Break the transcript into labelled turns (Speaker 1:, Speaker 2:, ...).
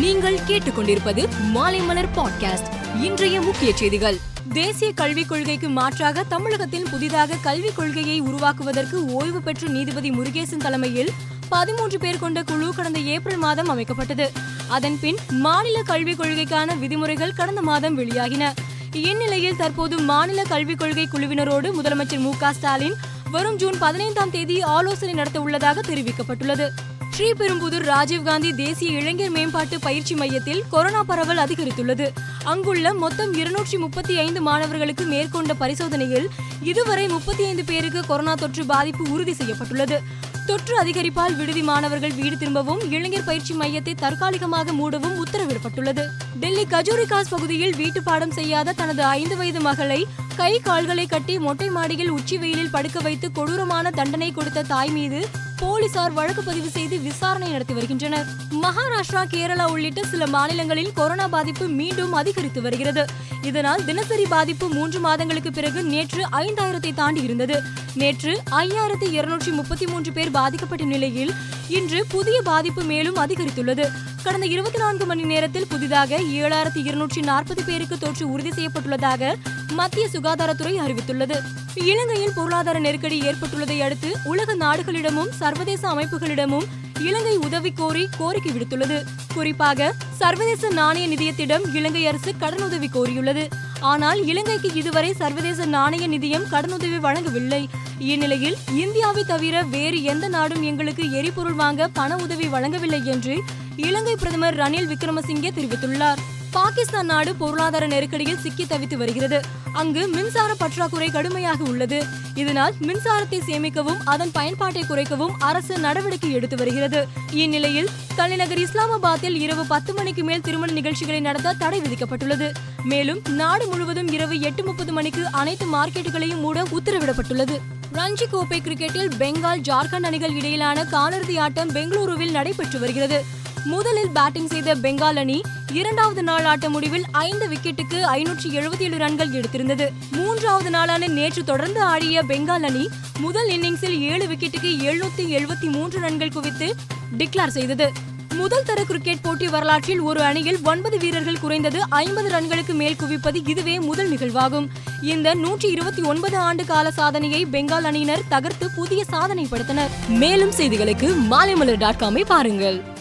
Speaker 1: நீங்கள் கேட்டுக்கொண்டிருப்பது மாலைமலர் பாட்காஸ்ட். இன்றைய முக்கிய செய்திகள். தேசிய கல்விக் கொள்கைக்கு மாற்றாக தமிழகத்தில் புதிதாக கல்விக் கொள்கையை உருவாக்குவதற்கு ஓய்வு பெற்ற நீதிபதி முருகேசன் தலைமையில் பதிமூன்று பேர் கொண்ட குழு கடந்த ஏப்ரல் மாதம் அமைக்கப்பட்டது. அதன் பின் மாநில கல்விக் கொள்கைக்கான விதிமுறைகள் கடந்த மாதம் வெளியாகின. இந்நிலையில் தற்போது மாநில கல்விக் கொள்கை குழுவினரோடு முதலமைச்சர் மு ஸ்டாலின் வரும் ஜூன் பதினைந்தாம் தேதி ஆலோசனை நடத்த உள்ளதாக தெரிவிக்கப்பட்டுள்ளது. ஸ்ரீபெரும்புதூர் ராஜீவ்காந்தி தேசிய இளைஞர் மேம்பாட்டு பயிற்சி மையத்தில் கொரோனா பரவல் அதிகரித்துள்ளது. அங்குள்ள மொத்தம் இருநூற்றி முப்பத்தி ஐந்து மாணவர்களுக்கு மேற்கொண்ட பரிசோதனையில் இதுவரை முப்பத்தி ஐந்து பேருக்கு கொரோனா தொற்று பாதிப்பு உறுதி செய்யப்பட்டுள்ளது. தொற்று அதிகரிப்பால் விடுதி மாணவர்கள் வீடு திரும்பவும் இளைஞர் பயிற்சி மையத்தை தற்காலிகமாக மூடவும் உத்தரவிடப்பட்டுள்ளது. டெல்லி கஜூரிகாஸ் பகுதியில் வீட்டு பாடம் செய்யாத தனது ஐந்து வயது மகளை கை கால்களை கட்டி மொட்டை மாடியில் உச்சி வெயிலில் படுக்க வைத்து கொடூரமான தண்டனை கொடுத்த தாய் மீது போலீசார் வழக்கு பதிவு செய்து விசாரணை நடத்தி வருகின்றனர். மகாராஷ்டிரா கேரளா உள்ளிட்ட சில மாநிலங்களில் கொரோனா பாதிப்பு மீண்டும் அதிகரித்து வருகிறது. இதனால் தினசரி பாதிப்பு மூன்று மாதங்களுக்கு பிறகு நேற்று ஐந்தாயிரத்தை தாண்டி இருந்தது. நேற்று ஐயாயிரத்தி இருநூற்றி முப்பத்தி மூன்று பேர் பாதிக்கப்பட்ட நிலையில் இன்று புதிய பாதிப்பு மேலும் அதிகரித்துள்ளது. கடந்த இருபத்தி நான்கு மணி நேரத்தில் புதிதாக ஏழாயிரத்தி இருநூற்றி நாற்பது பேருக்கு தொற்று உறுதி செய்யப்பட்டுள்ளதாக மத்திய சுகாதாரத்துறை அறிவித்துள்ளது. இலங்கையில் பொருளாதார நெருக்கடி ஏற்பட்டுள்ளதை அடுத்து உலக நாடுகளிடமும் சர்வதேச அமைப்புகளிடமும் இலங்கை உதவி கோரி கோரிக்கை விடுத்துள்ளது. குறிப்பாக சர்வதேச நாணய நிதியத்திடம் இலங்கை அரசு கடனுதவி கோரியுள்ளது. ஆனால் இலங்கைக்கு இதுவரை சர்வதேச நாணய நிதியம் கடனுதவி வழங்கவில்லை. இந்நிலையில் இந்தியாவை தவிர வேறு எந்த நாடும் எங்களுக்கு எரிபொருள் வாங்க பண உதவி வழங்கவில்லை என்று இலங்கை பிரதமர் ரணில் விக்ரமசிங்கே தெரிவித்துள்ளார். பாகிஸ்தான் நாடு பொருளாதார நெருக்கடியில் சிக்கி தவித்து வருகிறது. அங்கு மின்சார பற்றாக்குறை கடுமையாக உள்ளது. இதனால் மின்சாரத்தை சேமிக்கவும் அதன் பயன்பாட்டை குறைக்கவும் அரசு நடவடிக்கை எடுத்து வருகிறது. இந்நிலையில் தலைநகர் இஸ்லாமாபாத்தில் இரவு பத்து மணிக்கு மேல் திருமண நிகழ்ச்சிகளை நடத்த தடை விதிக்கப்பட்டுள்ளது. மேலும் நாடு முழுவதும் இரவு எட்டு முப்பது மணிக்கு அனைத்து மார்க்கெட்டுகளையும் மூட உத்தரவிடப்பட்டுள்ளது. ரஞ்சி கோப்பை கிரிக்கெட்டில் பெங்கால் ஜார்க்கண்ட் அணிகள் இடையிலான காலிறுதி ஆட்டம் பெங்களூருவில் நடைபெற்று வருகிறது. முதலில் பேட்டிங் செய்த பெங்கால் அணி இரண்டாவது நாள் ஆட்ட முடிவில் ஐந்து விக்கெட்டுக்கு ஐநூற்றி எழுபத்தி ஏழு ரன்கள் எடுத்திருந்தது. மூன்றாவது நாளான நேற்று தொடர்ந்து ஆடிய பெங்கால் அணி முதல் இன்னிங்ஸில் ஏழு விக்கெட்டுக்கு எழுநூத்தி எழுபத்தி மூன்று ரன்கள் குவித்து டிக்ளேர் செய்தது. முதல் தர கிரிக்கெட் போட்டி வரலாற்றில் ஒரு அணியில் ஒன்பது வீரர்கள் குறைந்தது ஐம்பது ரன்களுக்கு மேல் குவிப்பது இதுவே முதல் நிகழ்வாகும். இந்த நூற்றி இருபத்தி ஒன்பது ஆண்டு கால சாதனையை பெங்கால் அணியினர் தகர்த்து புதிய சாதனை படுத்தனர் மேலும் செய்திகளுக்கு மாலைமலர் டாட் காமை பாருங்கள்.